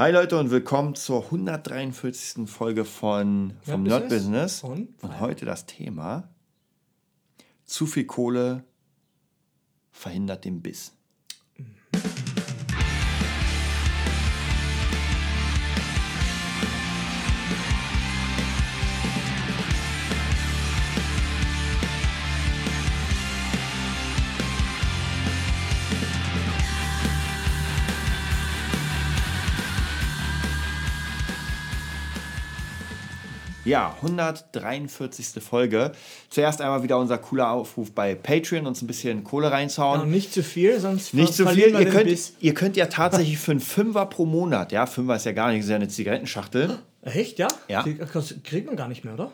Hi Leute und willkommen zur 143. Folge von vom Nerd Business. Und? Und heute das Thema: Zu viel Kohle verhindert den Biss. Ja, 143. Folge. Zuerst einmal wieder unser cooler Aufruf bei Patreon, uns ein bisschen Kohle reinzuhauen. Ja, nicht zu viel, sonst Nicht zu viel. Ihr könnt, Biss. ihr könnt ja tatsächlich für einen Fünfer pro Monat, ja, Fünfer ist ja gar nicht, ist ja eine Zigarettenschachtel. Echt, ja? Ja. Das kriegt man gar nicht mehr, oder?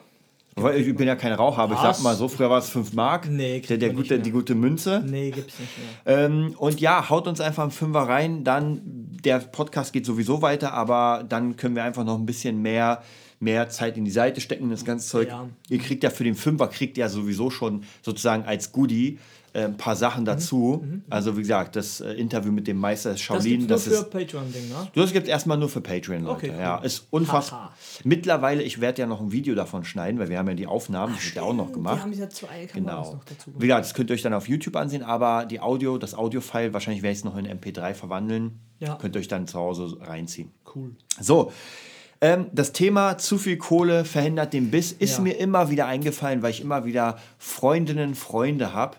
Weil ich bin ja kein Raucher, aber ich sag mal, so früher war es 5 Mark. Nee, der, der gute, mehr. die gute Münze. Nee, gibt's nicht mehr. Ähm, und ja, haut uns einfach einen Fünfer rein. Dann, der Podcast geht sowieso weiter, aber dann können wir einfach noch ein bisschen mehr, mehr Zeit in die Seite stecken, das ganze Zeug. Ja. Ihr kriegt ja für den Fünfer, kriegt ihr sowieso schon sozusagen als Goodie äh, ein paar Sachen Mhm. dazu. Also wie gesagt, das äh, Interview mit dem Meister Das Shaolin, das, für ist... Patreon-Ding, ne? Das gibt erstmal nur für Patreon, Leute. Okay, cool. Ja, ist unfassbar. Mittlerweile, ich werde ja noch ein Video davon schneiden, weil wir haben ja die Aufnahmen, das wird ja auch noch gemacht. Die haben ja zwei Kameras Genau. noch dazu Wie gesagt, das könnt ihr euch dann auf YouTube ansehen, aber die Audio, das Audio-File, wahrscheinlich werde ich es noch in MP3 verwandeln. Ja. Könnt ihr euch dann zu Hause reinziehen. Cool. So, ähm, das Thema zu viel Kohle verhindert den Biss ist Ja. mir immer wieder eingefallen, weil ich immer wieder Freundinnen, Freunde habe,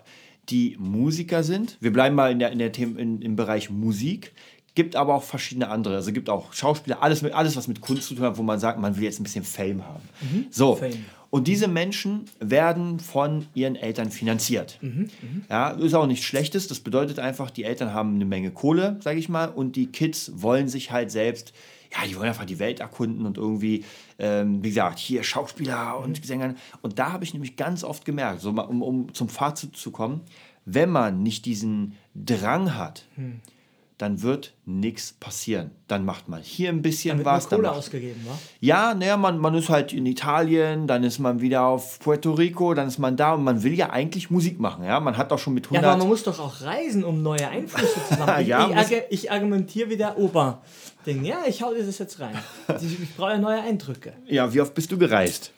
die Musiker sind. Wir bleiben mal in der, in der Themen, in, im Bereich Musik. Gibt aber auch verschiedene andere. Also gibt auch Schauspieler, alles, mit, alles, was mit Kunst zu tun hat, wo man sagt, man will jetzt ein bisschen Fame haben. So. Fame. Und diese Menschen werden von ihren Eltern finanziert. Ja, ist auch nichts Schlechtes. Das bedeutet einfach, die Eltern haben eine Menge Kohle, sage ich mal, und die Kids wollen sich halt selbst, ja, die wollen einfach die Welt erkunden und irgendwie, ähm, wie gesagt, hier Schauspieler und Sänger. Und da habe ich nämlich ganz oft gemerkt, so um, um zum Fazit zu kommen, wenn man nicht diesen Drang hat, dann wird nichts passieren. Dann macht man hier ein bisschen nur was. Dann Kohle macht ausgegeben, wa? ja, naja, man, man ist halt in Italien, dann ist man wieder auf Puerto Rico, dann ist man da und man will ja eigentlich Musik machen, ja. Man hat auch schon mit Ja, 100... aber man muss doch auch reisen, um neue Einflüsse zu sammeln. Ja, ich, ich, ich argumentiere wie der Opa. Denk, ja, ich hau dir das jetzt rein. Ich, ich brauche neue Eindrücke. ja, wie oft bist du gereist?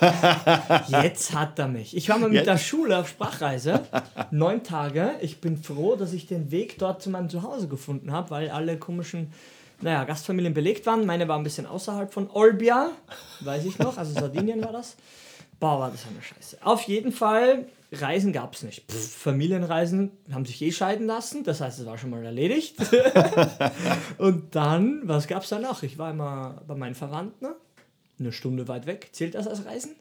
Jetzt hat er mich. Ich war mal mit Jetzt? der Schule auf Sprachreise. Neun Tage. Ich bin froh, dass ich den Weg dort zu meinem Zuhause gefunden habe, weil alle komischen, naja, Gastfamilien belegt waren. Meine war ein bisschen außerhalb von Olbia, weiß ich noch. Also Sardinien war das. Boah, war das eine Scheiße. Auf jeden Fall, Reisen gab es nicht. Pff, Familienreisen haben sich eh scheiden lassen. Das heißt, es war schon mal erledigt. Und dann, was gab es danach? Ich war immer bei meinen Verwandten. Eine Stunde weit weg. Zählt das als Reisen?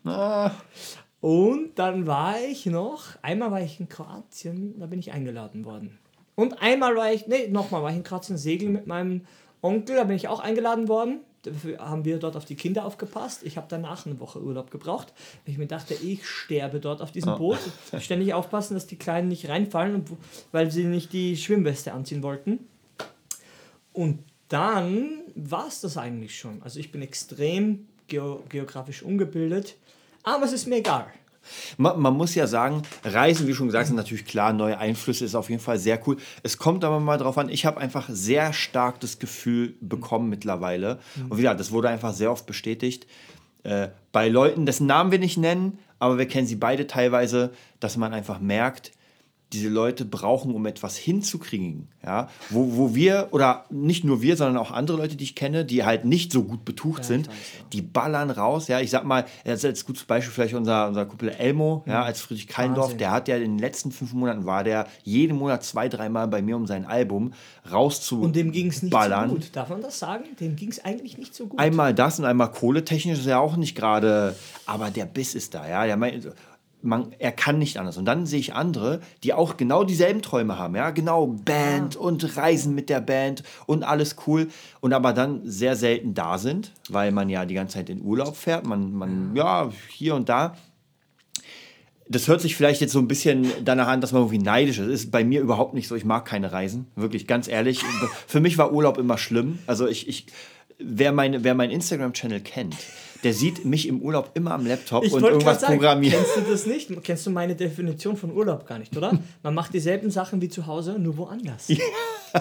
Und dann war ich noch, einmal war ich in Kroatien, da bin ich eingeladen worden. Und einmal war ich, nee, nochmal war ich in Kroatien segeln mit meinem Onkel, da bin ich auch eingeladen worden. Dafür haben wir dort auf die Kinder aufgepasst. Ich habe danach eine Woche Urlaub gebraucht, weil ich mir dachte, ich sterbe dort auf diesem Boot. Ständig aufpassen, dass die Kleinen nicht reinfallen, weil sie nicht die Schwimmweste anziehen wollten. Und dann war es das eigentlich schon. Also ich bin extrem geo geografisch ungebildet, aber es ist mir egal. Man, man muss ja sagen, Reisen, wie schon gesagt, sind natürlich klar, neue Einflüsse ist auf jeden Fall sehr cool. Es kommt aber mal drauf an, ich habe einfach sehr stark das Gefühl bekommen mittlerweile, und wie gesagt, das wurde einfach sehr oft bestätigt, äh, bei Leuten, dessen Namen wir nicht nennen, aber wir kennen sie beide teilweise, dass man einfach merkt, diese Leute brauchen, um etwas hinzukriegen, ja, wo, wo wir, oder nicht nur wir, sondern auch andere Leute, die ich kenne, die halt nicht so gut betucht sind, ich weiß, ja. die ballern raus, ja, ich sag mal, jetzt als gutes Beispiel vielleicht unser, unser Kumpel Elmo, ja, als Friedrich Keindorf, Wahnsinn. der hat ja in den letzten fünf Monaten war der jeden Monat zwei, dreimal bei mir, um sein Album rauszu Und dem ging es nicht ballern. so gut. Darf man das sagen? Dem ging es eigentlich nicht so gut. Einmal das und einmal kohletechnisch ist er auch nicht gerade, aber der Biss ist da, ja. Der meint, man, er kann nicht anders. Und dann sehe ich andere, die auch genau dieselben Träume haben, ja, genau, Band und Reisen mit der Band und alles cool und aber dann sehr selten da sind, weil man ja die ganze Zeit in Urlaub fährt, man, man ja, hier und da. Das hört sich vielleicht jetzt so ein bisschen danach an, dass man irgendwie neidisch ist. Ist bei mir überhaupt nicht so. Ich mag keine Reisen. Wirklich, ganz ehrlich. Für mich war Urlaub immer schlimm. Also ich, ich wer, meine, wer meinen Instagram-Channel kennt, der sieht mich im Urlaub immer am Laptop Ich und irgendwas sagen, programmieren. Kennst du das nicht? Kennst du meine Definition von Urlaub gar nicht, oder? Man macht dieselben Sachen wie zu Hause, nur woanders.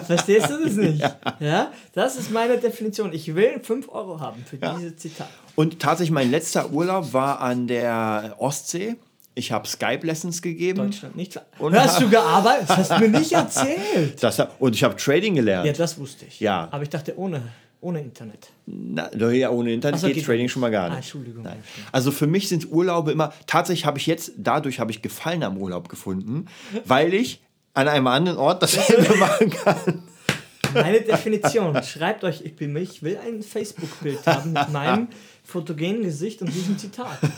Verstehst du das nicht? Ja. Das ist meine Definition. Ich will 5 Euro haben für dieses Zitat. Und tatsächlich, mein letzter Urlaub war an der Ostsee. Ich habe Skype-Lessons gegeben. Deutschland nicht. Und- hast du gearbeitet? Das hast du mir nicht erzählt. Das, und ich habe Trading gelernt. Ja, das wusste ich. Ja. Aber ich dachte ohne, ohne Internet. Na, ja, ohne Internet so, geht geht Trading nicht. schon mal gar Ah, nicht. Entschuldigung. Nein. Also für mich sind Urlaube immer, tatsächlich habe ich jetzt, dadurch habe ich Gefallen am Urlaub gefunden, weil ich an einem anderen Ort dasselbe machen kann. Meine Definition. Schreibt euch, ich bin mich, will ein Facebook-Bild haben mit meinem fotogenen Gesicht und diesem Zitat.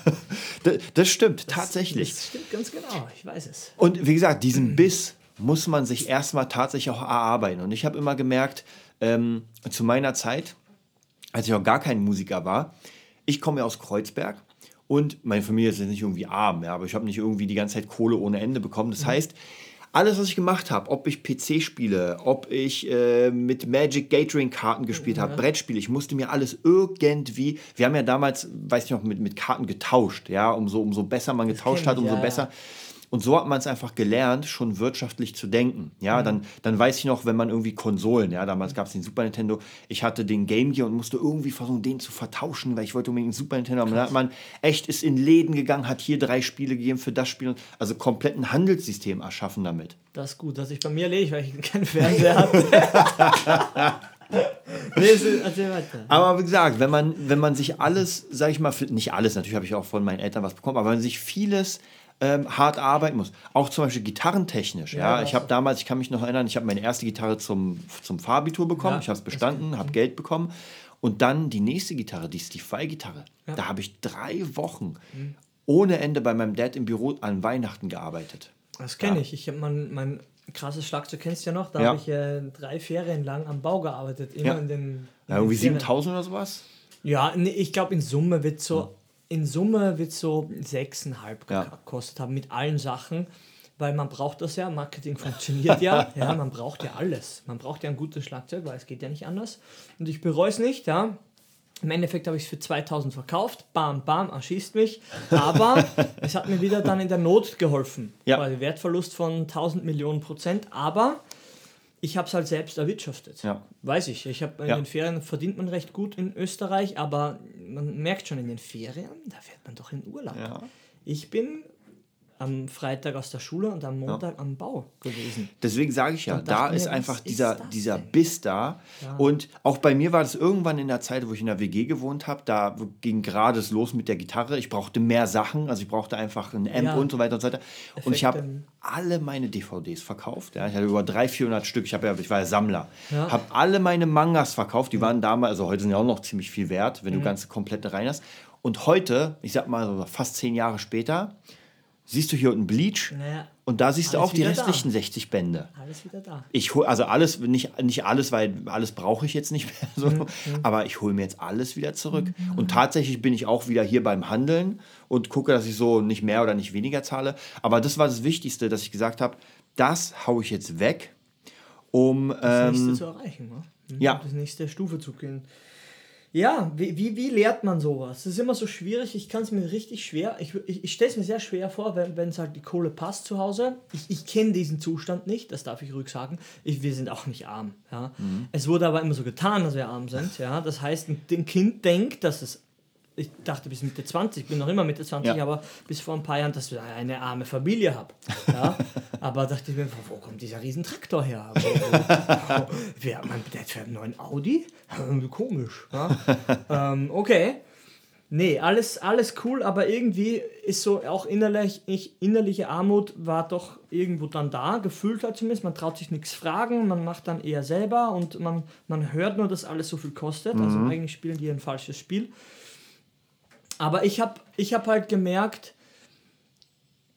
Das, das stimmt, tatsächlich. Das stimmt ganz genau. Ich weiß es. Und wie gesagt, diesen Biss muss man sich erstmal tatsächlich auch erarbeiten. Und ich habe immer gemerkt, ähm, zu meiner Zeit, als ich noch gar kein Musiker war, ich komme ja aus Kreuzberg und meine Familie ist jetzt nicht irgendwie arm, ja, aber ich habe nicht irgendwie die ganze Zeit Kohle ohne Ende bekommen. Das heißt, alles, was ich gemacht habe, ob ich PC spiele, ob ich äh, mit Magic Gathering Karten gespielt habe, Brettspiele, ich musste mir alles irgendwie, wir haben ja damals, weiß ich noch, mit, mit Karten getauscht, ja, umso, umso besser man getauscht hat, umso ja, besser. Und so hat man es einfach gelernt, schon wirtschaftlich zu denken. Ja, dann, dann weiß ich noch, wenn man irgendwie Konsolen, ja, damals gab es den Super Nintendo, ich hatte den Game Gear und musste irgendwie versuchen, den zu vertauschen, weil ich wollte unbedingt einen Super Nintendo haben. Dann hat man echt ist in Läden gegangen, hat hier drei Spiele gegeben für das Spiel, also komplett ein Handelssystem erschaffen damit. Das ist gut, dass ich bei mir lege, weil ich keinen Fernseher weiter. Aber wie gesagt, wenn man, wenn man sich alles, sag ich mal, nicht alles, natürlich habe ich auch von meinen Eltern was bekommen, aber wenn man sich vieles ähm, hart arbeiten muss, auch zum Beispiel gitarrentechnisch. Ja, Ja, ich habe damals, ich kann mich noch erinnern, ich habe meine erste Gitarre zum, zum Fahrbitur bekommen, Ja, ich habe es bestanden, habe Geld bekommen und dann die nächste Gitarre, die Steve-Vai-Gitarre. Ja. Da habe ich drei Wochen ohne Ende bei meinem Dad im Büro an Weihnachten gearbeitet. Das kenne ich. Ich habe mein, mein krasses Schlagzeug, kennst du ja noch? Da habe ich äh, drei Ferien lang am Bau gearbeitet. Immer Ja. in den. in Ja, irgendwie Ferien. 7000 oder sowas? Ja, nee, ich glaube in Summe wird so in Summe wird so 6,5 Ja. gekostet haben mit allen Sachen, weil man braucht das ja, Marketing funktioniert ja, ja, man braucht ja alles. Man braucht ja ein gutes Schlagzeug, weil es geht ja nicht anders. Und ich bereue es nicht, ja. Im Endeffekt habe ich es für 2000 verkauft, bam, bam, erschießt mich. Aber es hat mir wieder dann in der Not geholfen. Ja. Weil Wertverlust von 1000 Millionen Prozent. Aber ich habe es halt selbst erwirtschaftet. Ja. Weiß ich. Ich habe in Ja. den Ferien verdient man recht gut in Österreich, aber man merkt schon in den Ferien, da fährt man doch in Urlaub. Ja. Ich bin am Freitag aus der Schule und am Montag am Bau gewesen. Deswegen sage ich ja, da ist mir, einfach dieser, ist dieser denn? Biss da. Und auch bei mir war das irgendwann in der Zeit, wo ich in der WG gewohnt habe, da ging gerade es los mit der Gitarre. Ich brauchte mehr Sachen, also ich brauchte einfach ein Amp Ja. und so weiter und so weiter. Und ich habe alle meine DVDs verkauft. Ja. Ich hatte über 300, 400 Stück. Ich, hab ja, ich war ja Sammler. Ja. Habe alle meine Mangas verkauft. Die waren damals, also heute sind ja auch noch ziemlich viel wert, Mhm. wenn du ganze komplette rein hast. Und heute, ich sag mal so fast zehn Jahre später, siehst du hier unten Bleach. Naja, Und da siehst du auch die wieder da. restlichen 60 Bände. alles wieder da. Ich hol, also alles, nicht, nicht alles, weil alles brauche ich jetzt nicht mehr so, Mhm, aber ich hole mir jetzt alles wieder zurück. Und tatsächlich bin ich auch wieder hier beim Handeln und gucke, dass ich so nicht mehr oder nicht weniger zahle. Aber das war das Wichtigste, dass ich gesagt habe, das haue ich jetzt weg, um Das ähm, nächste zu erreichen. Ne? Mhm, ja. Das nächste Stufe zu gehen. Ja, wie, wie, wie lehrt man sowas? Das ist immer so schwierig. Ich kann es mir richtig schwer. Ich, ich, ich stelle es mir sehr schwer vor, wenn es halt die Kohle passt zu Hause. Ich, ich kenne diesen Zustand nicht, das darf ich ruhig sagen. Ich, wir sind auch nicht arm. Ja. Es wurde aber immer so getan, dass wir arm sind. Ja. Das heißt, ein Kind denkt, dass es. Ich dachte bis Mitte 20, bin noch immer Mitte 20, Ja. aber bis vor ein paar Jahren, dass ich eine arme Familie habe. Ja. aber dachte ich mir, wo, kommt dieser Riesentraktor her? Wo, wo, wer, mein Dad fährt einen neuen Audi? Komisch. Ja? ähm, okay. Nee, alles, alles cool, aber irgendwie ist so auch innerlich, ich, innerliche Armut war doch irgendwo dann da, gefühlt hat zumindest. Man traut sich nichts fragen, man macht dann eher selber und man, man hört nur, dass alles so viel kostet. Also eigentlich spielen die ein falsches Spiel. Aber ich habe ich hab halt gemerkt,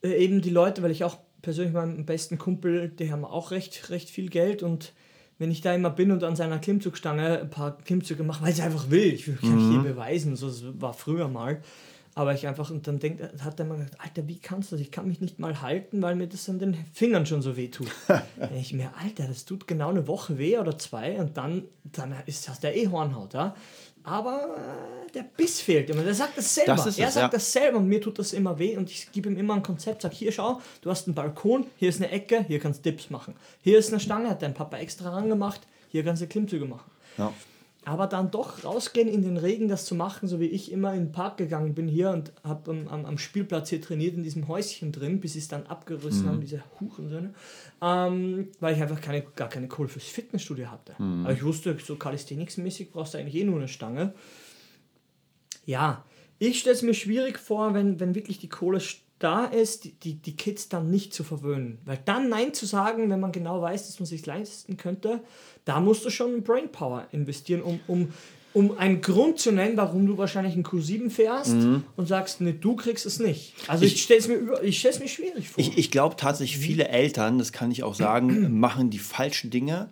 äh, eben die Leute, weil ich auch persönlich meinem besten Kumpel, die haben auch recht, recht viel Geld und wenn ich da immer bin und an seiner Klimmzugstange ein paar Klimmzüge mache, weil ich einfach will, ich will mich hier beweisen, so das war früher mal, Aber ich einfach, und dann denkt, hat er mal gesagt, Alter, wie kannst du das? Ich kann mich nicht mal halten, weil mir das an den Fingern schon so weh tut. Ich mir, Alter, das tut genau eine Woche weh oder zwei und dann, dann ist das der eh Hornhaut, ja. Aber äh, der Biss fehlt immer. Der sagt das selber. Das ist er es, sagt ja. das selber und mir tut das immer weh und ich gebe ihm immer ein Konzept. Sag, hier schau, du hast einen Balkon, hier ist eine Ecke, hier kannst du Dips machen. Hier ist eine Stange, hat dein Papa extra rangemacht, hier kannst du Klimmzüge machen. Ja. Aber dann doch rausgehen in den Regen, das zu machen, so wie ich immer in den Park gegangen bin hier und habe am, am, Spielplatz hier trainiert, in diesem Häuschen drin, bis sie es dann abgerissen haben, diese Hurensöhne, ähm, weil ich einfach keine, gar keine Kohle fürs Fitnessstudio hatte. Aber ich wusste, so Calisthenics-mäßig brauchst du eigentlich eh nur eine Stange. Ja, ich stelle es mir schwierig vor, wenn, wenn wirklich die Kohle da ist, die, die, Kids dann nicht zu verwöhnen. Weil dann Nein zu sagen, wenn man genau weiß, dass man sich leisten könnte, da musst du schon Brainpower investieren, um, um, um einen Grund zu nennen, warum du wahrscheinlich einen Q7 fährst und sagst, nee, du kriegst es nicht. Also ich, stelle es mir, über- ich mir schwierig vor. Ich, ich glaube tatsächlich, viele Eltern, das kann ich auch sagen, machen die falschen Dinge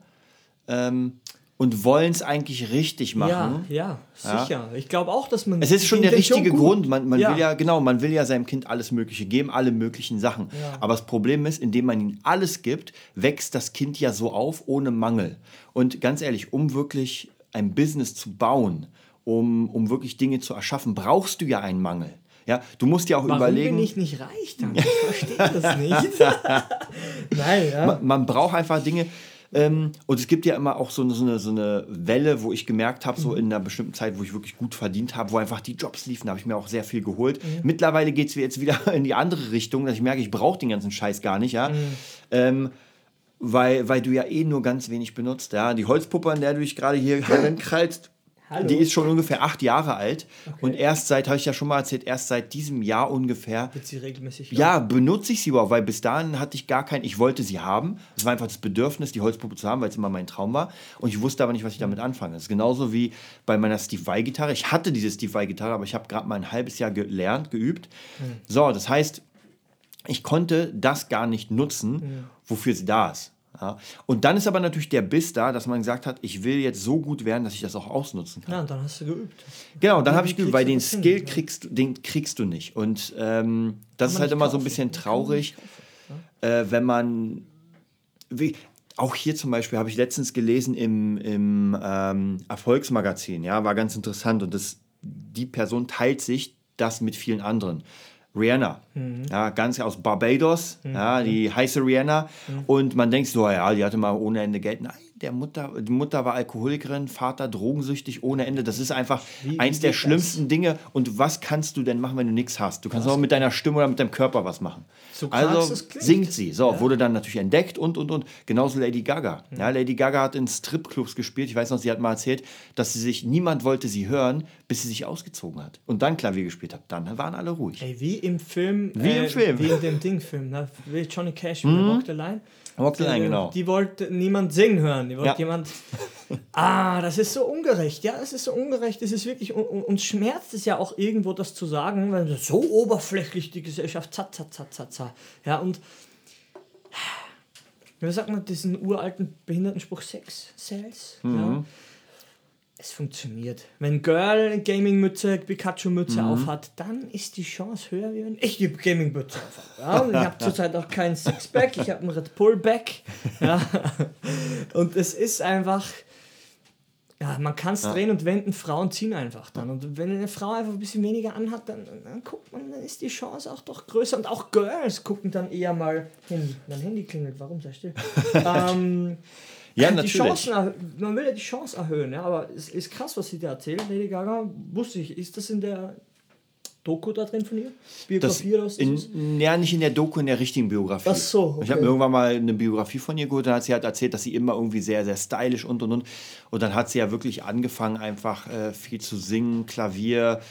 ähm, und wollen es eigentlich richtig machen. ja, ja, sicher. Ich glaube auch, dass man. Es ist schon der richtige Grund. Man, man Ja. will ja, genau, man will ja seinem Kind alles Mögliche geben, alle möglichen Sachen. Ja. Aber das Problem ist, indem man ihm alles gibt, wächst das Kind ja so auf ohne Mangel. Und ganz ehrlich, um wirklich ein Business zu bauen, um, um wirklich Dinge zu erschaffen, brauchst du ja einen Mangel. Ja, du musst ja auch Warum überlegen. bin ich nicht reich dann? Ich verstehe das nicht. Nein, ja. man, man braucht einfach Dinge. Ähm, und es gibt ja immer auch so eine, so eine, so eine Welle, wo ich gemerkt habe, so in einer bestimmten Zeit, wo ich wirklich gut verdient habe, wo einfach die Jobs liefen, da habe ich mir auch sehr viel geholt. Mittlerweile geht es jetzt wieder in die andere Richtung, dass ich merke, ich brauche den ganzen Scheiß gar nicht, ja. Ähm, weil, weil du ja eh nur ganz wenig benutzt. Ja? Die Holzpuppe, an der du dich gerade hier krallst, Hallo. die ist schon ungefähr acht Jahre alt. Und erst seit, habe ich ja schon mal erzählt, erst seit diesem Jahr ungefähr Wird sie regelmäßig ja, benutze ich sie überhaupt, weil bis dahin hatte ich gar keinen, ich wollte sie haben. Es war einfach das Bedürfnis, die Holzpuppe zu haben, weil es immer mein Traum war. Und ich wusste aber nicht, was ich damit anfange. Das ist genauso wie bei meiner Steve Vai-Gitarre. Ich hatte diese Steve Vai-Gitarre, aber ich habe gerade mal ein halbes Jahr gelernt, geübt. So, das heißt, ich konnte das gar nicht nutzen, wofür sie da ist. Ja. Und dann ist aber natürlich der Biss da, dass man gesagt hat, ich will jetzt so gut werden, dass ich das auch ausnutzen kann. Ja, und dann hast du geübt. Genau, dann habe ich geübt, weil den hin? Skill Ja. kriegst, du- den kriegst du nicht. Und ähm, das ist halt immer so ein kaufen. bisschen Den kann man traurig, nicht äh, wenn man. Wie, auch hier zum Beispiel habe ich letztens gelesen im, im ähm, Erfolgsmagazin, ja, war ganz interessant. Und das, die Person teilt sich das mit vielen anderen. Rihanna, Mhm. ja, ganz aus Barbados, ja, die heiße Rihanna. Mhm. Und man denkt so, ja, die hatte mal ohne Ende Geld. Nein, der Mutter, die Mutter war Alkoholikerin, Vater drogensüchtig ohne Ende. Das ist einfach Wie- eins der geht das? schlimmsten Dinge. Und was kannst du denn machen, wenn du nichts hast? Du kannst auch mit deiner Stimme oder mit deinem Körper was machen. So also singt sie. So, wurde dann natürlich entdeckt und, und, und. Genauso Lady Gaga. Ja, Lady Gaga hat in Stripclubs gespielt. Ich weiß noch, sie hat mal erzählt, dass sie sich, niemand wollte sie hören, bis sie sich ausgezogen hat. Und dann Klavier gespielt hat. Dann waren alle ruhig. Ey, wie im Film. Wie im Film. Wie in dem Ding-Film. Ne? Wie Johnny Cash mit Walk the Line. Line, Die- genau. Die wollte niemand singen hören. Die wollte Ja. jemand. Ah, das ist so ungerecht. Ja, es ist so ungerecht. Es ist wirklich. Uns schmerzt es ja auch irgendwo, das zu sagen, weil so oberflächlich die Gesellschaft. Za, za, za, za, za. Ja, und. Wie sagt man diesen uralten Behindertenspruch? Sex Sales? Mhm. Ja. Es funktioniert. Wenn Girl Gaming-Mütze, Pikachu-Mütze aufhat, dann ist die Chance höher, wie wenn ich die Gaming-Mütze aufhabe. Ja, ich habe zurzeit auch kein Sixpack, ich habe ein Red Bull-Back. Ja. Und es ist einfach, ja, man kann es drehen und wenden, Frauen ziehen einfach dann. Und wenn eine Frau einfach ein bisschen weniger anhat, dann, dann guckt man, dann ist die Chance auch doch größer. Und auch Girls gucken dann eher mal hin. Mein Handy klingelt, warum sei still? ähm, Ja, die natürlich. Chancen, man will ja die Chance erhöhen, ja, aber es ist krass, was sie da erzählt. Lady Gaga, wusste ich, ist das in der Doku da drin von ihr? Das Biografie oder was das ist? in, ja, nicht in der Doku, in der richtigen Biografie. Ach so, Ich habe okay. mir irgendwann mal eine Biografie von ihr geholt, da hat sie halt erzählt, dass sie immer irgendwie sehr, sehr stylisch und und und. Und dann hat sie ja wirklich angefangen, einfach äh, viel zu singen, Klavier,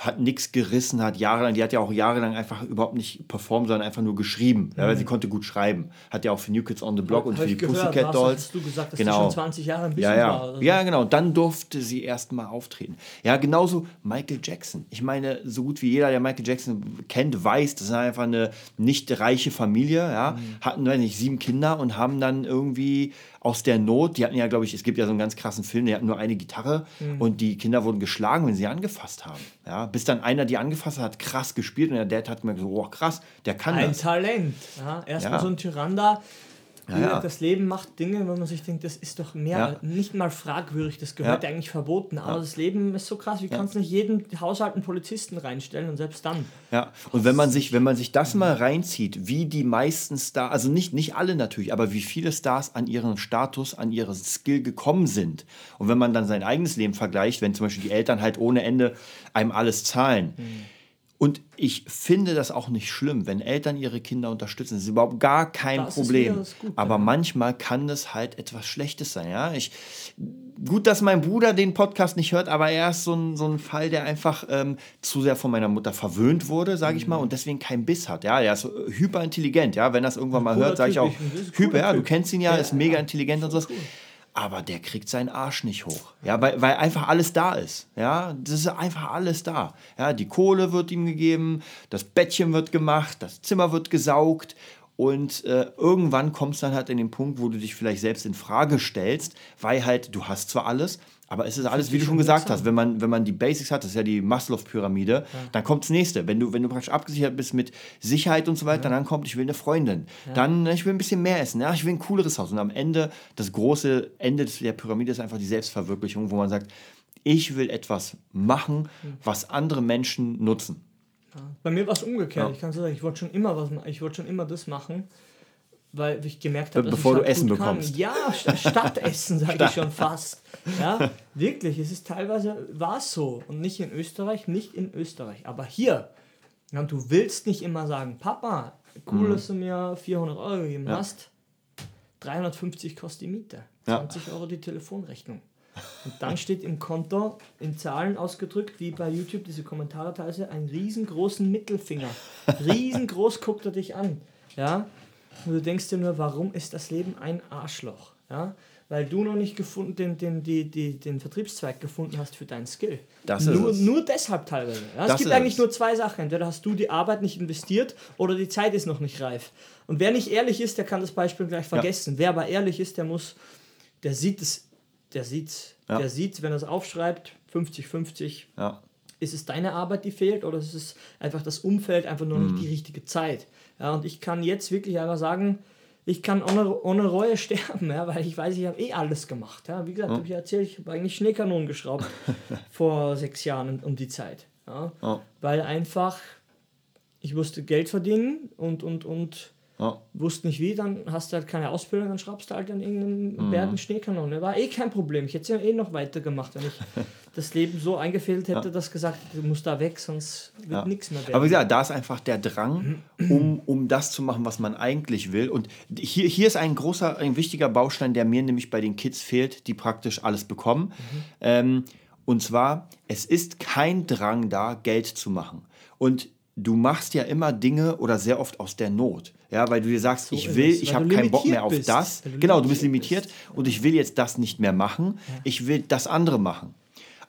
hat nichts gerissen, hat jahrelang, die hat ja auch jahrelang einfach überhaupt nicht performt, sondern einfach nur geschrieben, ja, weil sie konnte gut schreiben. Hat ja auch für New Kids on the Block und Hab für die gehört, Pussycat Dolls. Hast du gesagt, dass Genau. schon 20 Jahre ein bisschen Ja, ja. war? oder so? ja, genau. Dann durfte sie erst mal auftreten. Ja, genauso Michael Jackson. Ich meine, so gut wie jeder, der Michael Jackson kennt, weiß, das ist einfach eine nicht reiche Familie. Ja, Mhm. hatten, weiß nicht, sieben Kinder und haben dann irgendwie aus der Not, die hatten ja, glaube ich, es gibt ja so einen ganz krassen Film, die hatten nur eine Gitarre mhm. und die Kinder wurden geschlagen, wenn sie angefasst haben. Ja, bis dann einer die angefasst hat, krass gespielt und der Dad hat mir gesagt, oh krass, der kann ein das. Talent. Ja, erstmal ja. so ein Tyrann da, ja, ja. Das Leben macht Dinge, wo man sich denkt, das ist doch mehr, ja. nicht mal fragwürdig, das gehört ja. eigentlich verboten. Aber das Leben ist so krass, wie kannst du nicht jeden Haushalt einen Polizisten reinstellen und selbst dann. Ja, und wenn man sich, wenn man sich das mal reinzieht, wie die meisten Stars, also nicht, nicht alle natürlich, aber wie viele Stars an ihren Status, an ihren Skill gekommen sind. Und wenn man dann sein eigenes Leben vergleicht, wenn zum Beispiel die Eltern halt ohne Ende einem alles zahlen. Mhm und ich finde das auch nicht schlimm, wenn Eltern ihre Kinder unterstützen. Das ist überhaupt gar kein das Problem. Gut, Aber ja. manchmal kann das halt etwas Schlechtes sein. Ja? Ich, gut, dass mein Bruder den Podcast nicht hört, aber er ist so ein, so ein Fall, der einfach ähm, zu sehr von meiner Mutter verwöhnt wurde, sage ich mal, mhm. und deswegen keinen Biss hat. Ja, er ist hyperintelligent. Ja, wenn das irgendwann mal hört, sage ich auch, hyper, ja, du kennst ihn ja, ja ist mega intelligent und so aber der kriegt seinen Arsch nicht hoch. Ja, weil, weil einfach alles da ist. Ja, das ist einfach alles da. Ja, die Kohle wird ihm gegeben, das Bettchen wird gemacht, das Zimmer wird gesaugt und äh, irgendwann kommst du dann halt in den Punkt, wo du dich vielleicht selbst in Frage stellst, weil halt du hast zwar alles, aber es ist alles, wie du schon gesagt hast, wenn man, wenn man die Basics hat, das ist ja die Maslow-Pyramide, ja. dann kommt das nächste. Wenn du, wenn du praktisch abgesichert bist mit Sicherheit und so weiter, ja. dann kommt, ich will eine Freundin. Ja. Dann, ich will ein bisschen mehr essen. Ja, ich will ein cooleres Haus. Und am Ende, das große Ende der Pyramide ist einfach die Selbstverwirklichung, wo man sagt, ich will etwas machen, was andere Menschen nutzen. Bei mir war es umgekehrt. Ich kann sagen, ich wollte schon immer was, ich wollte schon immer das machen weil ich gemerkt habe, bevor du halt Essen bekommst. Kann. Ja, statt Essen sage ich schon fast. Ja, wirklich, es ist teilweise war es so und nicht in Österreich, nicht in Österreich, aber hier. Und du willst nicht immer sagen, Papa, cool, mhm. dass du mir 400 Euro gegeben ja. hast. 350 kostet die Miete, 20 ja. Euro die Telefonrechnung. Und dann steht im Konto in Zahlen ausgedrückt, wie bei YouTube diese Kommentare teilweise, einen riesengroßen Mittelfinger. Riesengroß guckt er dich an. Ja, und du denkst dir nur, warum ist das Leben ein Arschloch? Ja? Weil du noch nicht gefunden, den, den, die, die, den Vertriebszweig gefunden hast für deinen Skill. Das nur, ist nur deshalb teilweise. Ja? Es gibt eigentlich es. nur zwei Sachen. Entweder hast du die Arbeit nicht investiert oder die Zeit ist noch nicht reif. Und wer nicht ehrlich ist, der kann das Beispiel gleich vergessen. Ja. Wer aber ehrlich ist, der muss, der sieht es, der sieht, ja. der sieht, wenn er es aufschreibt, 50-50. Ja. Ist es deine Arbeit, die fehlt, oder ist es einfach das Umfeld, einfach nur mhm. nicht die richtige Zeit? Ja, und ich kann jetzt wirklich einfach sagen, ich kann ohne, ohne Reue sterben, ja, weil ich weiß, ich habe eh alles gemacht. Ja. Wie gesagt, oh. habe ich erzählt, ich habe eigentlich Schneekanonen geschraubt vor sechs Jahren um die Zeit. Ja. Oh. Weil einfach, ich musste Geld verdienen und, und, und ja. Wusste nicht wie, dann hast du halt keine Ausbildung, dann schraubst du halt an irgendeinem mhm. Berg eine Schneekanone. War eh kein Problem. Ich hätte es ja eh noch weitergemacht, wenn ich das Leben so eingefehlt hätte, ja. dass gesagt, du musst da weg, sonst wird ja. nichts mehr werden. Aber wie gesagt, da ist einfach der Drang, um, um das zu machen, was man eigentlich will. Und hier, hier ist ein großer, ein wichtiger Baustein, der mir nämlich bei den Kids fehlt, die praktisch alles bekommen. Mhm. Ähm, und zwar, es ist kein Drang da, Geld zu machen. Und du machst ja immer Dinge oder sehr oft aus der Not. Ja, weil du dir sagst, so ich will, ich habe keinen Bock mehr auf bist. das. Du genau, du bist limitiert bist. und ich will jetzt das nicht mehr machen. Ja. Ich will das andere machen.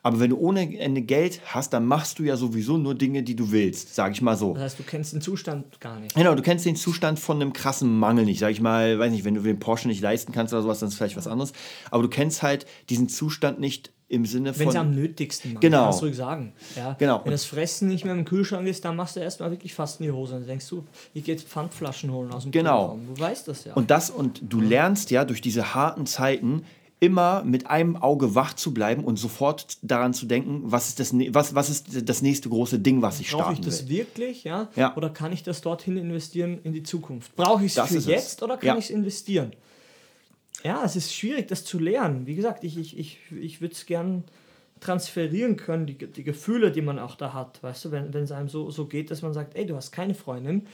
Aber wenn du ohne Ende Geld hast, dann machst du ja sowieso nur Dinge, die du willst, sage ich mal so. Das heißt, du kennst den Zustand gar nicht. Genau, du kennst den Zustand von einem krassen Mangel nicht. Sag ich mal, weiß nicht, wenn du den Porsche nicht leisten kannst oder sowas, dann ist vielleicht was anderes. Aber du kennst halt diesen Zustand nicht im Sinne von. Wenn es am nötigsten macht, genau. kannst du ruhig sagen. Ja? Genau. Wenn das Fressen nicht mehr im Kühlschrank ist, dann machst du erstmal wirklich fast in die Hose. Dann denkst du, ich gehe jetzt Pfandflaschen holen aus dem Genau. Kühlraum. Du weißt das ja. Und das, und du lernst ja durch diese harten Zeiten immer mit einem Auge wach zu bleiben und sofort daran zu denken, was ist das, was, was ist das nächste große Ding, was ich starten Brauche ich das will. wirklich, ja? ja? Oder kann ich das dorthin investieren in die Zukunft? Brauche ich es für jetzt es. oder kann ja. ich es investieren? Ja, es ist schwierig, das zu lernen. Wie gesagt, ich, ich, ich, ich würde es gern transferieren können, die, die Gefühle, die man auch da hat. Weißt du, wenn es einem so, so geht, dass man sagt, ey, du hast keine Freundin,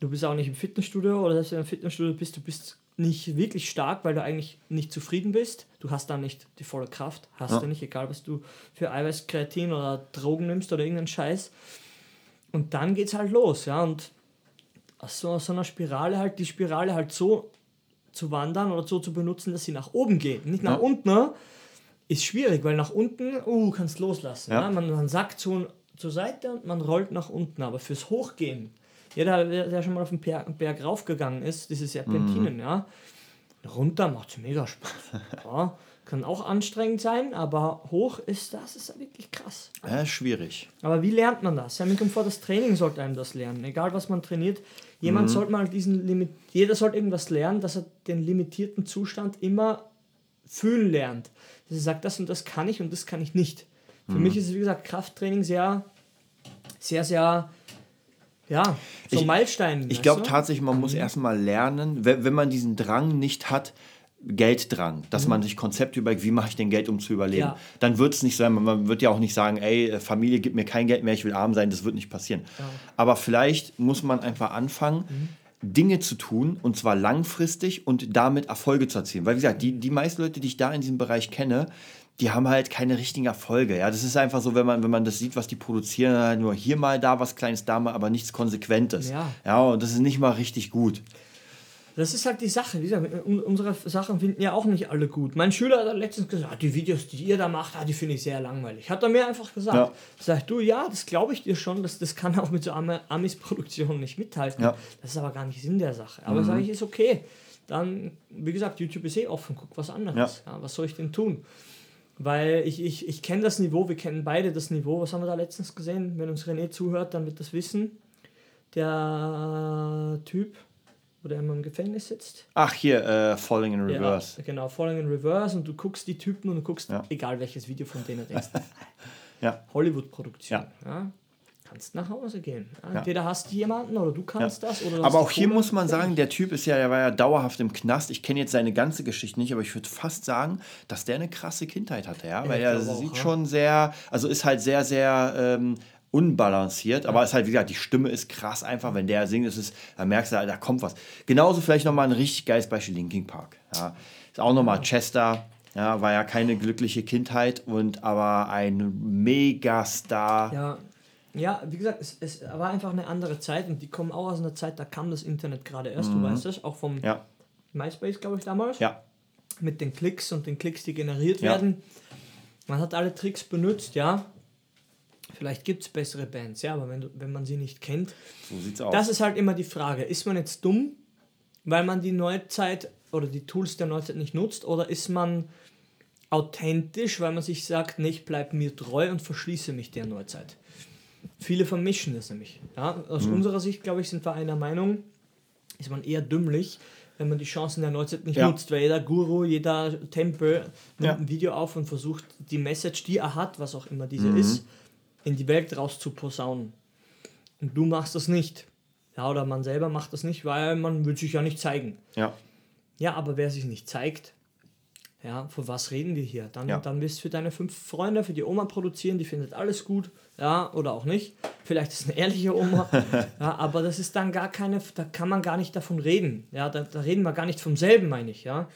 du bist auch nicht im Fitnessstudio oder selbst wenn du im Fitnessstudio bist, du bist nicht wirklich stark, weil du eigentlich nicht zufrieden bist. Du hast dann nicht die volle Kraft, hast ja. du nicht, egal was du für Eiweiß, Kreatin oder Drogen nimmst oder irgendeinen Scheiß. Und dann geht's halt los, ja. Und aus so, aus so einer Spirale halt, die Spirale halt so zu wandern oder so zu benutzen, dass sie nach oben geht, nicht nach ja. unten, ne? ist schwierig, weil nach unten, uh, kannst loslassen. Ja. ja? Man, man sackt so zur Seite und man rollt nach unten. Aber fürs Hochgehen, jeder, der, schon mal auf den Berg, Berg raufgegangen ist, diese Serpentinen, mhm. ja, Runter macht es mega Spaß. ja, kann auch anstrengend sein, aber hoch ist das ist wirklich krass. Ja, schwierig. Aber wie lernt man das? Ja, mir kommt vor, das Training sollte einem das lernen. Egal was man trainiert, jemand Mhm. sollte mal diesen Limit, jeder sollte irgendwas lernen, dass er den limitierten Zustand immer fühlen lernt. Dass er sagt, das und das kann ich und das kann ich nicht. Für Mhm. mich ist es, wie gesagt, Krafttraining sehr, sehr, sehr, ja, so Ich- Meilenstein. Ich glaube tatsächlich, man muss erstmal lernen, wenn, wenn man diesen Drang nicht hat, Gelddrang, dass man sich Konzepte überlegt, wie mache ich denn Geld, um zu überleben, Ja. dann wird es nicht sein. Man wird ja auch nicht sagen, ey, Familie, gib mir kein Geld mehr, ich will arm sein, das wird nicht passieren. Aber vielleicht muss man einfach anfangen, Dinge zu tun, und zwar langfristig und damit Erfolge zu erzielen. Weil, wie gesagt, die, die meisten Leute, die ich da in diesem Bereich kenne, die haben halt keine richtigen Erfolge. Ja, das ist einfach so, wenn man, wenn man das sieht, was die produzieren, halt nur hier mal, da was Kleines, da mal, aber nichts Konsequentes. Ja. ja und das ist nicht mal richtig gut. Das ist halt die Sache. Wie gesagt, un- unsere Sachen finden ja auch nicht alle gut. Mein Schüler hat letztens gesagt, "Ah, die Videos, die ihr da macht, ah, die finde ich sehr langweilig. Hat er mir einfach gesagt. Ja. Sag ich, du, ja, das glaube ich dir schon, das, das kann auch mit so Ami- Amis-Produktionen nicht mithalten. Ja. Das ist aber gar nicht Sinn der Sache. Aber sage ich, ist okay. Dann, wie gesagt, YouTube ist eh offen, guck was anderes. Ja. was soll ich denn tun? Weil ich, ich, ich kenne das Niveau, wir kennen beide das Niveau. Was haben wir da letztens gesehen? Wenn uns René zuhört, dann wird das wissen. Der Typ, wo der immer im Gefängnis sitzt. Ach, hier, äh, Falling in Reverse. Ja, genau, Falling in Reverse und du guckst die Typen und du guckst, Ja. egal welches Video von denen du denkst, Ja. Hollywood-Produktion. Ja. Ja. Kannst nach Hause gehen. Ja, Ja. Entweder hast du jemanden oder du kannst das. Oder Aber auch hier muss man sagen, der Typ ist ja, der war ja dauerhaft im Knast. Ich kenne jetzt seine ganze Geschichte nicht, aber ich würde fast sagen, dass der eine krasse Kindheit hatte, ja. Weil ich er auch, sieht ja. schon sehr, also ist halt sehr, sehr ähm, unbalanciert, aber ist halt, wie gesagt, die Stimme ist krass einfach, wenn der singt, ist es, da merkst du, da kommt was. Genauso vielleicht nochmal ein richtig geiles Beispiel, Linkin Park. Ja. Ist auch nochmal Chester, ja, war ja keine glückliche Kindheit und aber ein Megastar. Ja, ja, wie gesagt, es, es war einfach eine andere Zeit und die kommen auch aus einer Zeit, da kam das Internet gerade erst, du weißt es, auch vom Mhm. Ja, MySpace, glaube ich, damals. ja, Mit den Klicks und den Klicks, die generiert Ja. werden. Man hat alle Tricks benutzt, ja. Vielleicht gibt es bessere Bands, ja, aber wenn, du, wenn man sie nicht kennt, so sieht's aus. Das ist halt immer die Frage. Ist man jetzt dumm, weil man die Neuzeit oder die Tools der Neuzeit nicht nutzt? Oder ist man authentisch, weil man sich sagt, nee, ich bleibe mir treu und verschließe mich der Neuzeit? Viele vermischen das nämlich. Ja? Aus Mhm. unserer Sicht, glaube ich, sind wir einer Meinung, ist man eher dümmlich, wenn man die Chancen der Neuzeit nicht Ja. nutzt, weil jeder Guru, jeder Tempel nimmt Ja. ein Video auf und versucht, die Message, die er hat, was auch immer diese Mhm. ist, in die Welt raus zu posaunen. Und du machst das nicht. Ja, oder man selber macht das nicht, weil man will sich ja nicht zeigen. ja. Ja, aber wer sich nicht zeigt, ja, von was reden wir hier? Dann, Ja. dann wirst du für deine fünf Freunde, für die Oma produzieren, die findet alles gut, ja, oder auch nicht. Vielleicht ist es eine ehrliche Oma, ja, aber das ist dann gar keine, da kann man gar nicht davon reden. Ja, da, da reden wir gar nicht vom selben, meine ich, ja.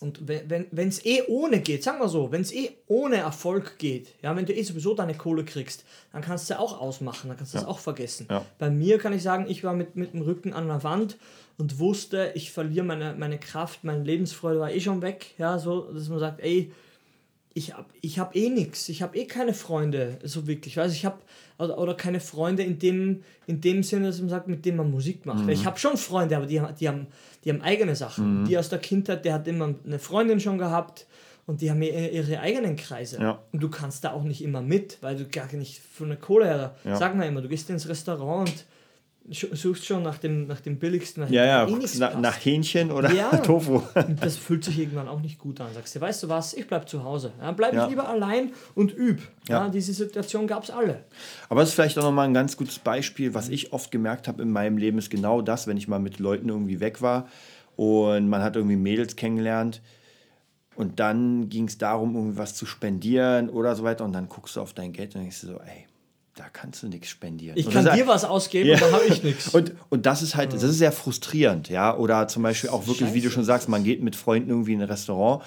Und wenn es wenn, eh ohne geht, sagen wir so, wenn es eh ohne Erfolg geht, ja, wenn du eh sowieso deine Kohle kriegst, dann kannst du ja auch ausmachen, dann kannst du das auch vergessen. Ja. Bei mir kann ich sagen, ich war mit, mit dem Rücken an der Wand und wusste, ich verliere meine, meine Kraft, meine Lebensfreude war eh schon weg, ja, so, dass man sagt, ey, ich habe ich hab eh nichts, ich habe eh keine Freunde, so wirklich, weiß ich habe oder, oder keine Freunde in dem, in dem Sinne, dass man sagt, mit denen man Musik macht. Weil Ich habe schon Freunde, aber die, haben- die, haben, die haben eigene Sachen. Die aus der Kindheit, der hat immer eine Freundin schon gehabt und die haben ihre, ihre eigenen Kreise. Ja. Und du kannst da auch nicht immer mit, weil du gar nicht von der Kohle her, Ja. sag mal immer, du gehst ins Restaurant und suchst schon nach dem, nach dem billigsten, nach Ja, ja, eh nichts na, passt. nach Hähnchen oder Ja. Tofu. Das fühlt sich irgendwann auch nicht gut an. Sagst du, weißt du was, ich bleib zu Hause. Ja, bleib Ja. ich lieber allein und üb. Ja. Ja. diese Situation gab es alle. Aber es ist vielleicht auch nochmal ein ganz gutes Beispiel, was ich oft gemerkt habe in meinem Leben, ist genau das, wenn ich mal mit Leuten irgendwie weg war und man hat irgendwie Mädels kennengelernt und dann ging es darum, irgendwie was zu spendieren oder so weiter und dann guckst du auf dein Geld und denkst du so, ey, da kannst du nichts spendieren. Ich kann das dir was ausgeben, Ja. dann habe ich nichts. Und, und das ist halt, das ist sehr frustrierend, ja. Oder zum Beispiel auch wirklich, wie du Scheiße. schon sagst, man geht mit Freunden irgendwie in ein Restaurant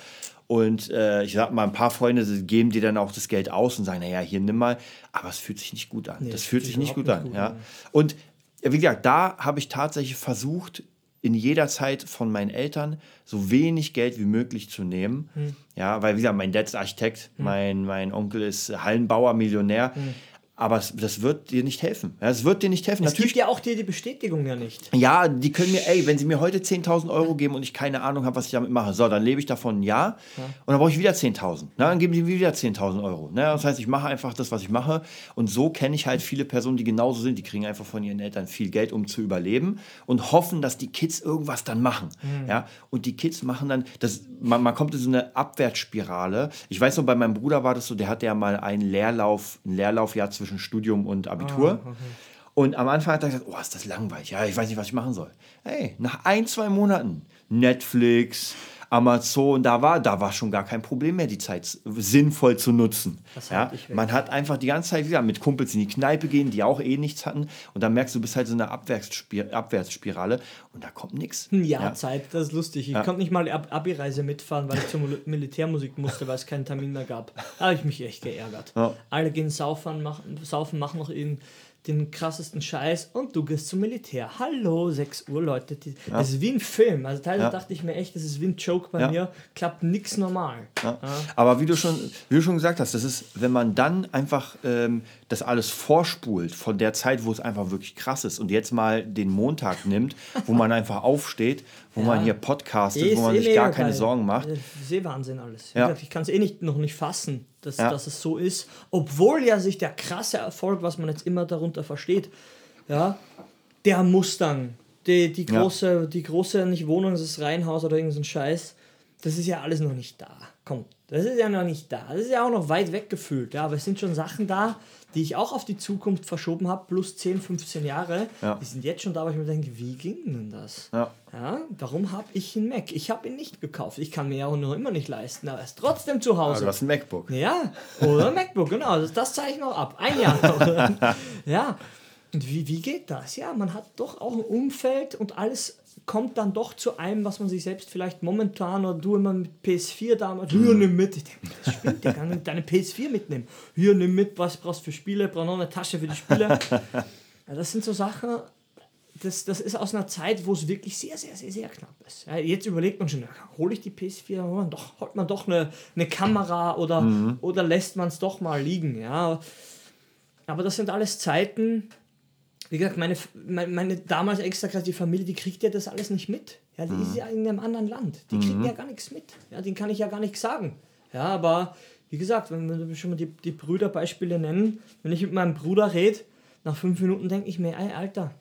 und äh, ich sag mal, ein paar Freunde geben dir dann auch das Geld aus und sagen, naja, hier nimm mal, aber es fühlt sich nicht gut an. Nee, das fühlt sich nicht gut nicht an, gut ja. an. Und wie gesagt, da habe ich tatsächlich versucht, in jeder Zeit von meinen Eltern so wenig Geld wie möglich zu nehmen. Hm. Ja, weil, wie gesagt, mein Dad ist Architekt, mein, mein Onkel ist Hallenbauer, Millionär. Hm. Aber es, das wird dir nicht helfen. Ja, es wird dir nicht helfen. Es Natürlich, gibt ja auch dir die Bestätigung ja nicht. ja, die können mir, ey, wenn sie mir heute 10.000 Euro geben und ich keine Ahnung habe, was ich damit mache, so, dann lebe ich davon ein Jahr und dann brauche ich wieder 10.000. Na, dann geben sie mir wieder 10.000 Euro. Ne? Das heißt, ich mache einfach das, was ich mache. Und so kenne ich halt viele Personen, die genauso sind. Die kriegen einfach von ihren Eltern viel Geld, um zu überleben und hoffen, dass die Kids irgendwas dann machen. Ja? Und die Kids machen dann, das, man, man kommt in so eine Abwärtsspirale. Ich weiß noch, bei meinem Bruder war das so, der hatte ja mal einen Leerlauf, ein Leerlaufjahr zwischen Studium und Abitur. Und am Anfang hat er gesagt, oh, ist das langweilig. Ja, ich weiß nicht, was ich machen soll. Hey, nach ein, zwei Monaten Netflix, Amazon, da war, da war schon gar kein Problem mehr, die Zeit sinnvoll zu nutzen. Das Ja, man hat einfach die ganze Zeit wieder mit Kumpels in die Kneipe gehen, die auch eh nichts hatten. Und dann merkst du, du bist halt so eine Abwärtsspir Abwärtsspirale und da kommt nichts. Ein Jahr Zeit, das ist lustig. Ich konnte nicht mal die Ab Abi-Reise mitfahren, weil ich zur Mil- Militärmusik musste, weil es keinen Termin mehr gab. Da habe ich mich echt geärgert. Ja. Alle gehen saufen, machen, saufen, machen noch den, den krassesten Scheiß und du gehst zum Militär. Hallo, 6 Uhr, Leute. Die, Das ist wie ein Film. Also teilweise Ja. dachte ich mir echt, das ist wie ein Joke bei Ja. mir. Klappt nix normal. Ja. Aber wie du, schon, wie du schon gesagt hast, das ist, wenn man dann einfach ähm, das alles vorspult von der Zeit, wo es einfach wirklich krass ist und jetzt mal den Montag nimmt, wo man einfach aufsteht, wo man hier podcastet, wo man eh sich gar keine. Sorgen macht. Das ist eh Wahnsinn alles. Ja. ich kann es eh nicht, noch nicht fassen, dass, Ja. dass es so ist. Obwohl ja sich der krasse Erfolg, was man jetzt immer darunter versteht, ja, der Mustang, die, die, Ja. große, die große, nicht Wohnung, das Reihenhaus oder irgendein Scheiß, das ist ja alles noch nicht da. Komm, das ist ja noch nicht da. Das ist ja auch noch weit weg gefühlt. Ja, aber es sind schon Sachen da, die ich auch auf die Zukunft verschoben habe, plus 10, 15 Jahre. Ja. Die sind jetzt schon da, wo ich mir denke, wie ging denn das? Ja. Ja, warum habe ich einen Mac? Ich habe ihn nicht gekauft. Ich kann mir ja auch noch immer nicht leisten, aber er ist trotzdem zu Aber Hause. du hast ein MacBook. ja, oder ein MacBook, genau. Das, das zeige ich noch ab. Ein Jahr noch. ja, und wie, wie geht das? Ja, man hat doch auch ein Umfeld und alles kommt dann doch zu einem, was man sich selbst vielleicht momentan oder du immer mit PS4 damals, hier nimm mit. Ich denke, das stimmt, der kann deine PS4 mitnehmen. Hier nimm mit, was brauchst du für Spiele, brauchst noch eine Tasche für die Spiele. Ja, das sind so Sachen, das, das ist aus einer Zeit, wo es wirklich sehr, sehr, sehr, sehr knapp ist. Ja, jetzt überlegt man schon, hole ich die PS4, holt man doch, holt man doch eine, eine Kamera oder, oder lässt man es doch mal liegen. Ja. Aber das sind alles Zeiten, wie gesagt, meine, meine, meine damals extra gerade die Familie, die kriegt ja das alles nicht mit. Ja, die ist ja in einem anderen Land. Die kriegen ja gar nichts mit. Ja, denen kann ich ja gar nichts sagen. Ja, aber wie gesagt, wenn wir schon mal die, die Brüderbeispiele nennen, wenn ich mit meinem Bruder rede, nach fünf Minuten denke ich mir, ey, Alter,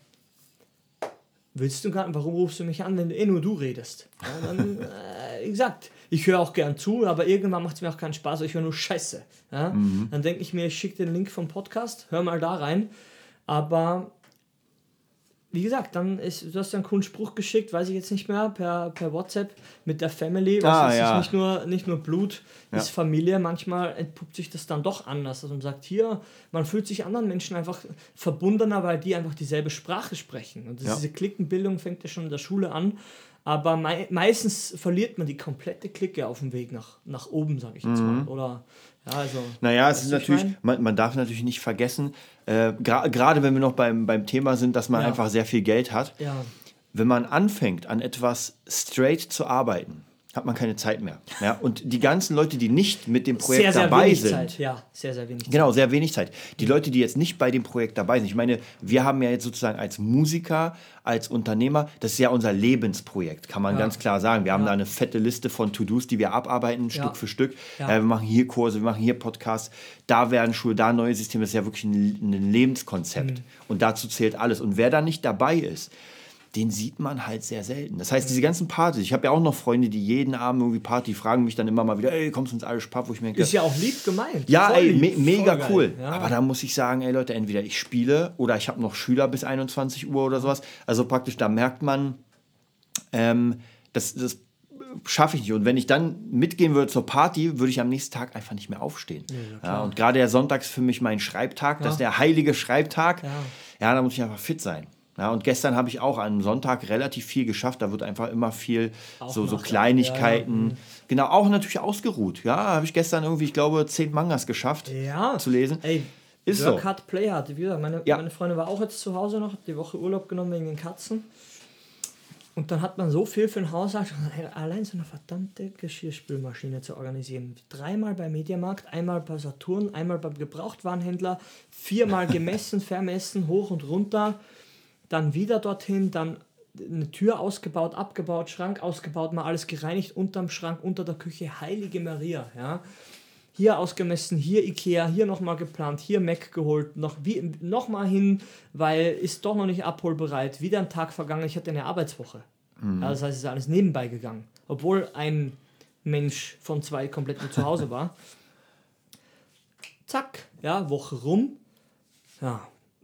willst du gerade, warum rufst du mich an, wenn eh nur du redest? Ja, dann, äh, wie gesagt, ich höre auch gern zu, aber irgendwann macht es mir auch keinen Spaß, ich höre nur Scheiße. Ja? Dann denke ich mir, ich schicke den Link vom Podcast, hör mal da rein. Aber wie gesagt, dann ist, du hast ja einen coolen Spruch geschickt, weiß ich jetzt nicht mehr, per, per WhatsApp mit der Family. Was Ah, ist, ja. nicht, nur, nicht nur Blut, Ja. ist Familie. Manchmal entpuppt sich das dann doch anders. Also man sagt, hier, man fühlt sich anderen Menschen einfach verbundener, weil die einfach dieselbe Sprache sprechen. Und Ja. diese Klickenbildung fängt ja schon in der Schule an. Aber mei meistens verliert man die komplette Clique auf dem Weg nach, nach oben, sage ich jetzt Mhm. mal. Oder, ja, also. Naja, es ist natürlich, man, man darf natürlich nicht vergessen, äh, gra- gerade wenn wir noch beim, beim Thema sind, dass man Ja. einfach sehr viel Geld hat. Ja, Wenn man anfängt, an etwas straight zu arbeiten, hat man keine Zeit mehr. Ja? Und die ganzen Leute, die nicht mit dem Projekt sehr, sehr dabei wenig sind, Zeit. Ja, sehr, sehr wenig Zeit. Genau, sehr wenig Zeit. Die Leute, die jetzt nicht bei dem Projekt dabei sind, ich meine, wir haben ja jetzt sozusagen als Musiker, als Unternehmer, das ist ja unser Lebensprojekt, kann man Ja. ganz klar sagen. Wir haben Ja. da eine fette Liste von To-Dos, die wir abarbeiten. Stück für Stück. Ja. wir machen hier Kurse, wir machen hier Podcasts, da werden Schulen, da neue Systeme. Das ist ja wirklich ein, ein Lebenskonzept. Mhm. Und dazu zählt alles. Und wer da nicht dabei ist, den sieht man halt sehr selten. Das heißt, diese ganzen Partys, ich habe ja auch noch Freunde, die jeden Abend irgendwie Party fragen mich dann immer mal wieder, ey, kommst du ins Irish Pub, wo ich mir denke, Ist ja auch lieb gemeint. ja, ey, me mega geil. cool. Ja. Aber da muss ich sagen, ey Leute, entweder ich spiele oder ich habe noch Schüler bis 21 Uhr oder sowas. Also praktisch, da merkt man, ähm, das, das schaffe ich nicht. Und wenn ich dann mitgehen würde zur Party, würde ich am nächsten Tag einfach nicht mehr aufstehen. Ja, und gerade der Sonntag ist für mich mein Schreibtag, das ist der heilige Schreibtag. Ja. Ja, da muss ich einfach fit sein. Ja, und gestern habe ich auch am Sonntag relativ viel geschafft. Da wird einfach immer viel Auch so, so Kleinigkeiten. Genau, auch natürlich ausgeruht. Ja, habe ich gestern irgendwie, ich glaube, zehn Mangas geschafft ja. zu lesen. Ey, Ist Work so. hard, play hard. Wie gesagt, meine, Ja. meine Freundin war auch jetzt zu Hause noch, hat die Woche Urlaub genommen wegen den Katzen. Und dann hat man so viel für den Haushalt, allein so eine verdammte Geschirrspülmaschine zu organisieren. Dreimal beim Mediamarkt, einmal bei Saturn, einmal beim Gebrauchtwarenhändler, viermal gemessen, vermessen, hoch und runter, dann wieder dorthin, dann eine Tür ausgebaut, abgebaut, Schrank ausgebaut, mal alles gereinigt, unterm Schrank, unter der Küche, heilige Maria, ja. Hier ausgemessen, hier Ikea, hier nochmal geplant, hier Mac geholt, noch, wie, noch mal hin, weil ist doch noch nicht abholbereit. Wieder ein Tag vergangen, ich hatte eine Arbeitswoche. Mhm. Ja, das heißt, es ist alles nebenbei gegangen. Obwohl ein Mensch von zwei komplett zu Hause war. Zack, ja, Woche rum. Ja,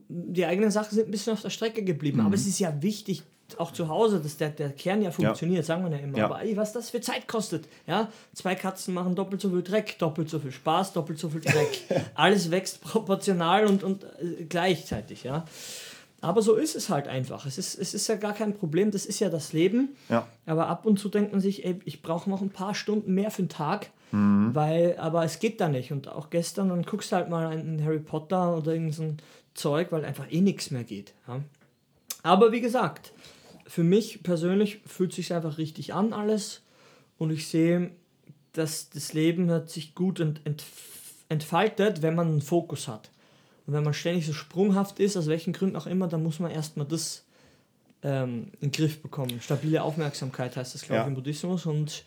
die eigenen Sachen sind ein bisschen auf der Strecke geblieben. Mhm. Aber es ist ja wichtig, auch zu Hause, dass der, der Kern ja funktioniert, ja. sagen wir ja immer. Ja. Aber ey, was das für Zeit kostet. Ja? Zwei Katzen machen doppelt so viel Dreck, doppelt so viel Spaß, doppelt so viel Dreck. Alles wächst proportional und, und äh, gleichzeitig. Ja? Aber so ist es halt einfach. Es ist, es ist ja gar kein Problem, das ist ja das Leben. Ja. Aber ab und zu denkt man sich, ey, ich brauche noch ein paar Stunden mehr für den Tag. Mhm. Weil, aber es geht da nicht. Und auch gestern, dann guckst du halt mal einen Harry Potter oder irgend so ein Zeug, weil einfach eh nichts mehr geht. Ja? Aber wie gesagt, für mich persönlich fühlt sich einfach richtig an alles und ich sehe, dass das Leben hat sich gut ent, ent, entfaltet, wenn man einen Fokus hat. Und wenn man ständig so sprunghaft ist, aus welchen Gründen auch immer, dann muss man erstmal das ähm, in den Griff bekommen. Stabile Aufmerksamkeit heißt das, glaube ja. ich, im Buddhismus. Und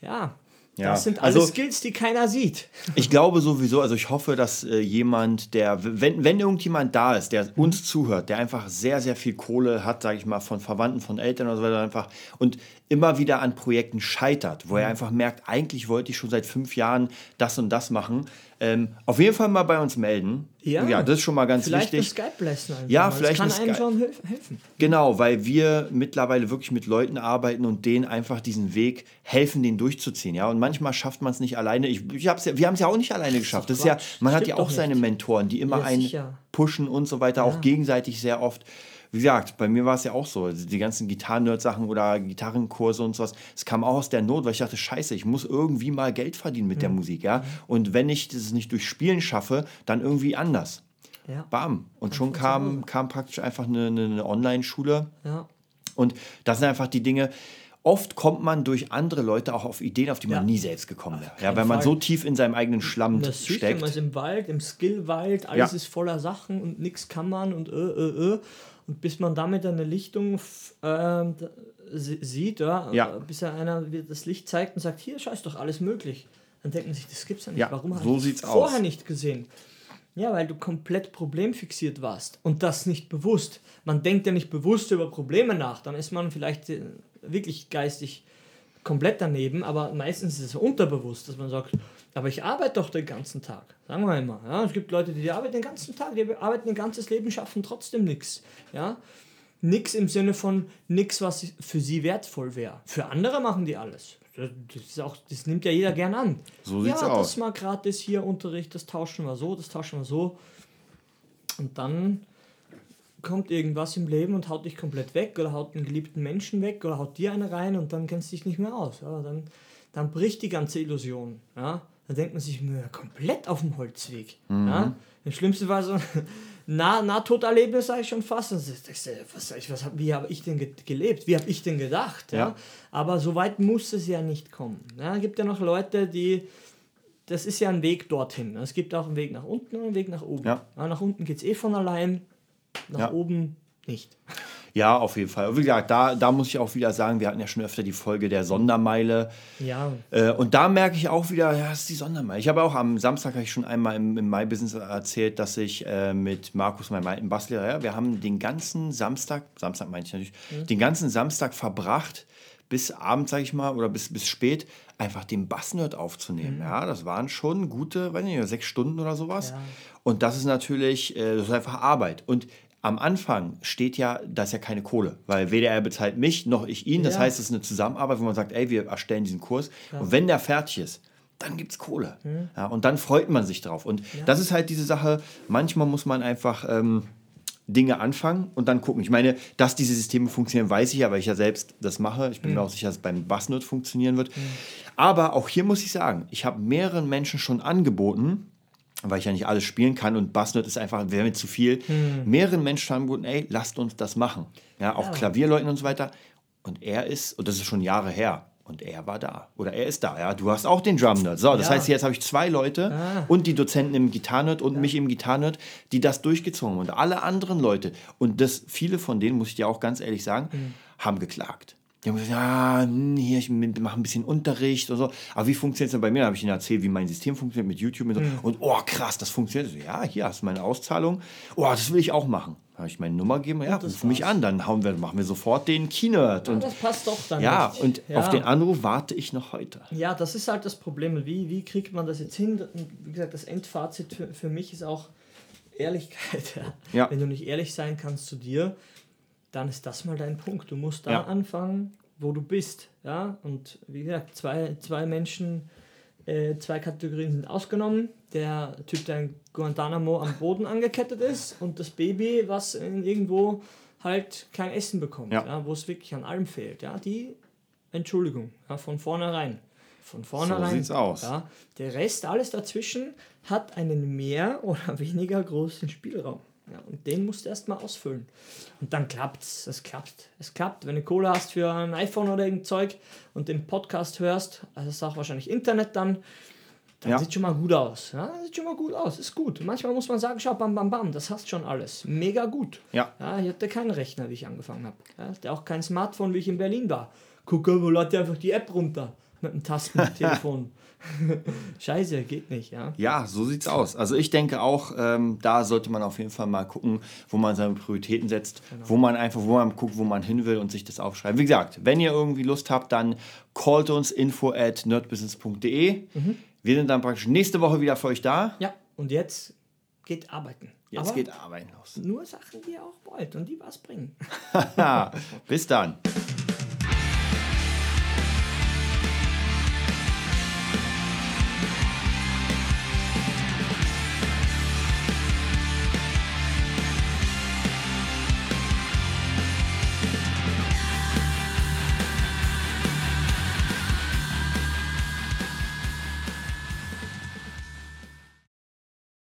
ja, ja, das sind alles also, Skills, die keiner sieht. Ich glaube sowieso, also ich hoffe, dass äh, jemand, der, wenn, wenn irgendjemand da ist, der uns zuhört, der einfach sehr, sehr viel Kohle hat, sage ich mal, von Verwandten, von Eltern oder so weiter, einfach und immer wieder an Projekten scheitert, wo er mhm. einfach merkt, eigentlich wollte ich schon seit fünf Jahren das und das machen. Ähm, auf jeden Fall mal bei uns melden. Ja, ja das ist schon mal ganz vielleicht wichtig. Vielleicht Skype lassen. Ja, vielleicht das kann einem schon helfen. Genau, weil wir mittlerweile wirklich mit Leuten arbeiten und denen einfach diesen Weg helfen, den durchzuziehen. Ja, und manchmal schafft man es nicht alleine. Ich, ich hab's ja, wir haben es ja auch nicht alleine geschafft. Das ist ja, man Stimmt hat ja auch seine Mentoren, die immer ja, einen pushen und so weiter, auch gegenseitig sehr oft wie gesagt, bei mir war es ja auch so, die ganzen Gitarren-Nerd-Sachen oder Gitarrenkurse und sowas, es kam auch aus der Not, weil ich dachte, scheiße, ich muss irgendwie mal Geld verdienen mit mhm. der Musik, ja. Und wenn ich das nicht durch Spielen schaffe, dann irgendwie anders. Ja. Bam. Und schon kam, kam praktisch einfach eine, eine Online-Schule. Ja. Und das sind einfach die Dinge, oft kommt man durch andere Leute auch auf Ideen, auf die man ja. nie selbst gekommen wäre. Ja, wenn man so tief in seinem eigenen Schlamm das steckt. Man ist im Wald, im Skillwald, alles ja. ist voller Sachen und nichts kann man und äh, äh, äh. Und bis man damit eine Lichtung äh, sieht, ja, ja. bis ja einer das Licht zeigt und sagt, hier scheiß doch alles möglich. Dann denkt man sich, das gibt's ja nicht. Ja, Warum so habe ich das vorher aus. nicht gesehen? Ja, weil du komplett problemfixiert warst und das nicht bewusst. Man denkt ja nicht bewusst über Probleme nach, dann ist man vielleicht äh, wirklich geistig komplett daneben, aber meistens ist es unterbewusst, dass man sagt, aber ich arbeite doch den ganzen Tag. Sagen wir immer. Ja? Es gibt Leute, die arbeiten den ganzen Tag, die arbeiten ein ganzes Leben, schaffen trotzdem nichts. Ja? Nichts im Sinne von nichts, was für sie wertvoll wäre. Für andere machen die alles. Das, ist auch, das nimmt ja jeder gern an. So sieht's ja, aus. das mal gratis hier Unterricht, das tauschen wir so, das tauschen wir so. Und dann kommt irgendwas im Leben und haut dich komplett weg oder haut einen geliebten Menschen weg oder haut dir eine rein und dann kennst du dich nicht mehr aus. Ja, dann, dann bricht die ganze Illusion. Ja? Dann denkt man sich, ja, komplett auf dem Holzweg. Mhm. Ja? Im schlimmsten Fall so nah, Nahtoderlebnis sage ich schon fast. Und was, was, was, wie habe ich denn gelebt? Wie habe ich denn gedacht? Ja? ja? Aber so weit muss es ja nicht kommen. Ja? Es gibt ja noch Leute, die das ist ja ein Weg dorthin. Es gibt auch einen Weg nach unten und einen Weg nach oben. Ja. Nach unten geht es eh von allein, nach oben nicht. Ja, auf jeden Fall. Wie gesagt, da, da muss ich auch wieder sagen, wir hatten ja schon öfter die Folge der Sondermeile. Ja. Äh, und da merke ich auch wieder, ja, das ist die Sondermeile. Ich habe auch am Samstag, habe ich schon einmal im, im My Business erzählt, dass ich äh, mit Markus, meinem alten Basslehrer, ja, wir haben den ganzen Samstag, Samstag meine ich natürlich, mhm. den ganzen Samstag verbracht, bis abends, sage ich mal, oder bis, bis spät, einfach den Bassnerd aufzunehmen. Mhm. Ja, das waren schon gute, weiß nicht, sechs Stunden oder sowas. Ja. Und das ist natürlich, äh, das ist einfach Arbeit. Und am Anfang steht ja, da ist ja keine Kohle, weil weder er bezahlt mich noch ich ihn. Das ja. heißt, es ist eine Zusammenarbeit, wo man sagt, ey, wir erstellen diesen Kurs. Ja. Und wenn der fertig ist, dann gibt es Kohle. Mhm. Ja, und dann freut man sich drauf. Und das ist halt diese Sache, manchmal muss man einfach ähm, Dinge anfangen und dann gucken. Ich meine, dass diese Systeme funktionieren, weiß ich ja, weil ich ja selbst das mache. Ich bin mhm. mir auch sicher, dass es beim Bassnode funktionieren wird. Mhm. Aber auch hier muss ich sagen, ich habe mehreren Menschen schon angeboten, weil ich ja nicht alles spielen kann und Bassnerd ist einfach, wäre mir zu viel. Hm. Mehreren Menschen haben angeboten, ey, lasst uns das machen. Ja, auch ja. Klavierleuten und so weiter. Und er ist, und das ist schon Jahre her, und er war da. Oder er ist da, ja. Du hast auch den Drum Nerd. So, das Ja. heißt, jetzt habe ich zwei Leute Ah. und die Dozenten im Gitarrenerd und mich im Gitarrenerd, die das durchgezogen haben. Und alle anderen Leute, und das, viele von denen, muss ich dir auch ganz ehrlich sagen, Mhm. haben geklagt. Die haben gesagt, ja, hm, hier, ich mache ein bisschen Unterricht und so. Aber wie funktioniert es denn bei mir? Da habe ich ihnen erzählt, wie mein System funktioniert mit YouTube und so. Mhm. Und oh, krass, das funktioniert. So, ja, hier hast du meine Auszahlung. Oh, das will ich auch machen. Da habe ich meine Nummer gegeben. Ja, ruf mich an. Dann hauen wir, machen wir sofort den Keynerd. Ja, Und das passt doch dann ja, nicht. und Ja. auf den Anruf warte ich noch heute. Ja, das ist halt das Problem. Wie, wie kriegt man das jetzt hin? Wie gesagt, das Endfazit für, für mich ist auch Ehrlichkeit. Ja. Ja. Wenn du nicht ehrlich sein kannst zu dir, dann ist das mal dein Punkt. Du musst da Ja. anfangen, wo du bist. Ja? Und wie gesagt, zwei, zwei Menschen, äh, zwei Kategorien sind ausgenommen. Der Typ, der in Guantanamo am Boden angekettet ist und das Baby, was irgendwo halt kein Essen bekommt, Ja. ja. wo es wirklich an allem fehlt. Ja? Die Entschuldigung, ja, von vornherein. Von vornherein. sieht's aus. Ja, der Rest, alles dazwischen, hat einen mehr oder weniger großen Spielraum. Ja, und den musst du erstmal ausfüllen. Und dann klappt's. Es klappt. Es klappt. Wenn du Kohle hast für ein iPhone oder irgendein Zeug und den Podcast hörst, also das ist auch wahrscheinlich Internet dann, dann Ja. sieht schon mal gut aus. Ja, sieht schon mal gut aus. Ist gut. Manchmal muss man sagen, schau, bam, bam, bam, das hast schon alles. Mega gut. Ja. Ja, ich hatte keinen Rechner, wie ich angefangen habe. Ja, hatte auch kein Smartphone, wie ich in Berlin war. Gucke, wo lad dir einfach die App runter mit dem Tastentelefon. Scheiße, geht nicht, ja. Ja, so sieht's aus. Also ich denke auch, ähm, da sollte man auf jeden Fall mal gucken, wo man seine Prioritäten setzt, Genau. wo man einfach, wo man guckt, wo man hin will und sich das aufschreibt. Wie gesagt, wenn ihr irgendwie Lust habt, dann callt uns info at nerdbusiness.de. Mhm. Wir sind dann praktisch nächste Woche wieder für euch da. Ja, und jetzt geht arbeiten. Jetzt Aber geht Arbeiten los. nur Sachen, die ihr auch wollt und die was bringen. Bis dann.